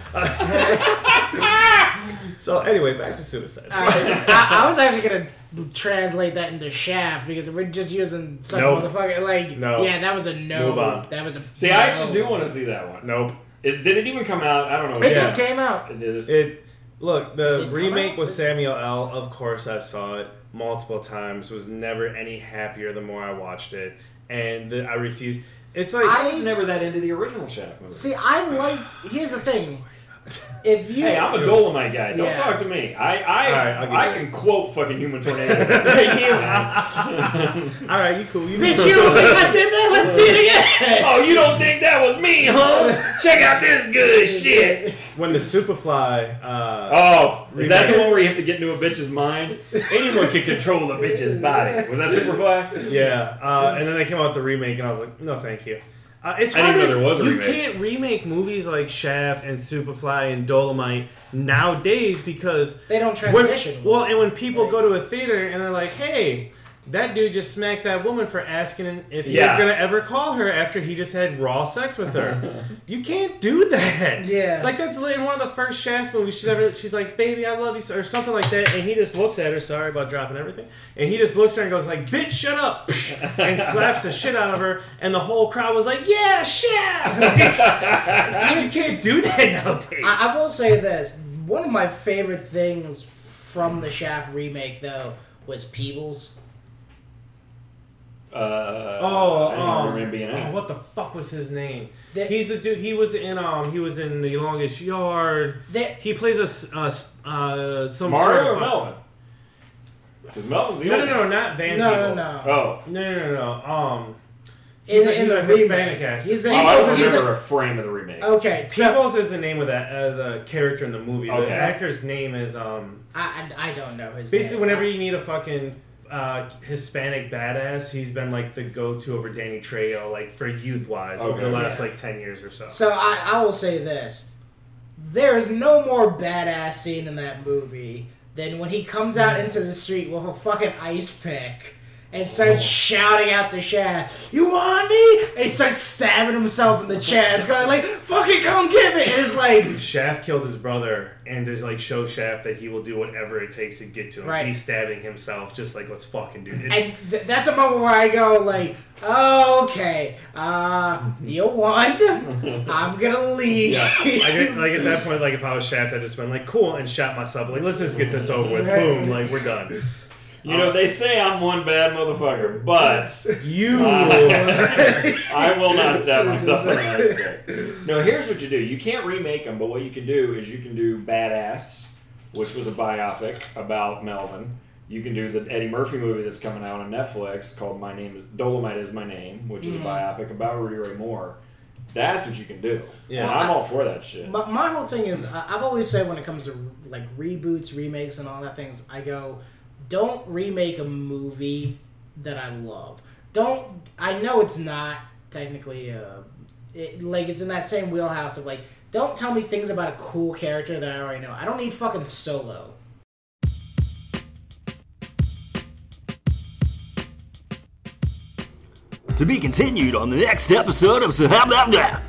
So anyway, back to Suicide Squad. I, I was actually gonna translate that into Shaft because we're just using some Nope. motherfucker. Like, No. yeah, that was a no. Move on. That was a. See, I actually do want to see that one. Nope. Is, did it even come out? I don't know. It Yeah. came out. It is. It look the it remake out? with Samuel L. Of course, I saw it multiple times. Was never any happier the more I watched it, and the, I refuse. It's like I was never that into the original Shaft movie. See, I liked. Here's the thing. If you. Hey, I'm a Dolemite guy. Don't Yeah. talk to me. I I, All right, I'll give I you can quote fucking Human Tornado. *laughs* *laughs* all right, you cool. You Bitch, you don't think I did that? Let's see it again. Oh, you don't think that was me, huh? Check out this good *laughs* shit. when the Superfly. Uh, Oh, is that the one where you have to get into a bitch's mind? Anyone can control a bitch's body. Was that Superfly? Yeah, uh, and then they came out with the remake, and I was like, no, thank you. Uh, it's I didn't hard know there was a you remake. can't remake movies like Shaft and Superfly and Dolemite nowadays because They don't when, transition. well, and when people go to a theater and they're like, hey. That dude just smacked that woman for asking if he Yeah. was gonna ever call her after he just had raw sex with her. *laughs* you can't do that. Yeah. like that's in one of the first Shaft movies. She's ever. She's like, "Baby, I love you," or something like that, and he just looks at her. Sorry about dropping everything. And he just looks at her and goes like, "Bitch, shut up," *laughs* and slaps the shit out of her. And the whole crowd was like, "Yeah, Shaft." *laughs* Like, you can't do that nowadays. I, I will say this: one of my favorite things from the Shaft remake, though, was Peebles. Uh, Oh, I didn't um, remember being oh, what the fuck was his name? The- He's the dude. He was in um. He was in the Longest Yard. There, He plays a s- uh, uh some Mario sort or Melvin? Because Melvin's the No, no, old no, one. not Van no, no, Peebles. no. Oh. No, no, no, no. Um, In, he's a, in he's the a remake, Hispanic actor. he's a, Oh, I don't he's a- remember a frame of the remake. okay. So Peebles is the name of that uh, the character in the movie. Okay. The actor's name is um. I, I I don't know his Basically, name. whenever you need a fucking uh, Hispanic badass, he's been like the go-to over Danny Trejo, like for youth wise, over the last Yeah. like ten years or so. So I, I will say this: there is no more badass scene in that movie than when he comes out into the street with a fucking ice pick and starts shouting out the shaft, "You want me?" And he starts stabbing himself in the chest, going like, "Fucking come get me!" And it's like, Shaft killed his brother, and to like show Shaft that he will do whatever it takes to get to him. Right. He's stabbing himself, just like let's fucking do it. and th- that's a moment where I go like, "Okay, uh, you won. I'm gonna leave." Yeah, I get, like at that *laughs* point, like if I was Shaft, I'd just been like, cool, and shot myself. Like, let's just get this over with. Boom, like we're done. You know, uh, they say I'm one bad motherfucker, but You. *laughs* I will not stab *laughs* myself in the ice pick. No, here's what you do. You can't remake them, but what you can do is you can do Badass, which was a biopic about Melvin. You can do the Eddie Murphy movie that's coming out on Netflix called My Name is Dolemite is My Name, which is a mm-hmm. biopic about Rudy Ray Moore. That's what you can do. Yeah. And I'm all for that shit. But my whole thing is, I- I've always said when it comes to like reboots, remakes, and all that things, I go, don't remake a movie that I love. Don't. I know it's not technically uh, it, like it's in that same wheelhouse of like, don't tell me things about a cool character that I already know. I don't need fucking Solo. To be continued on the next episode of So How About That.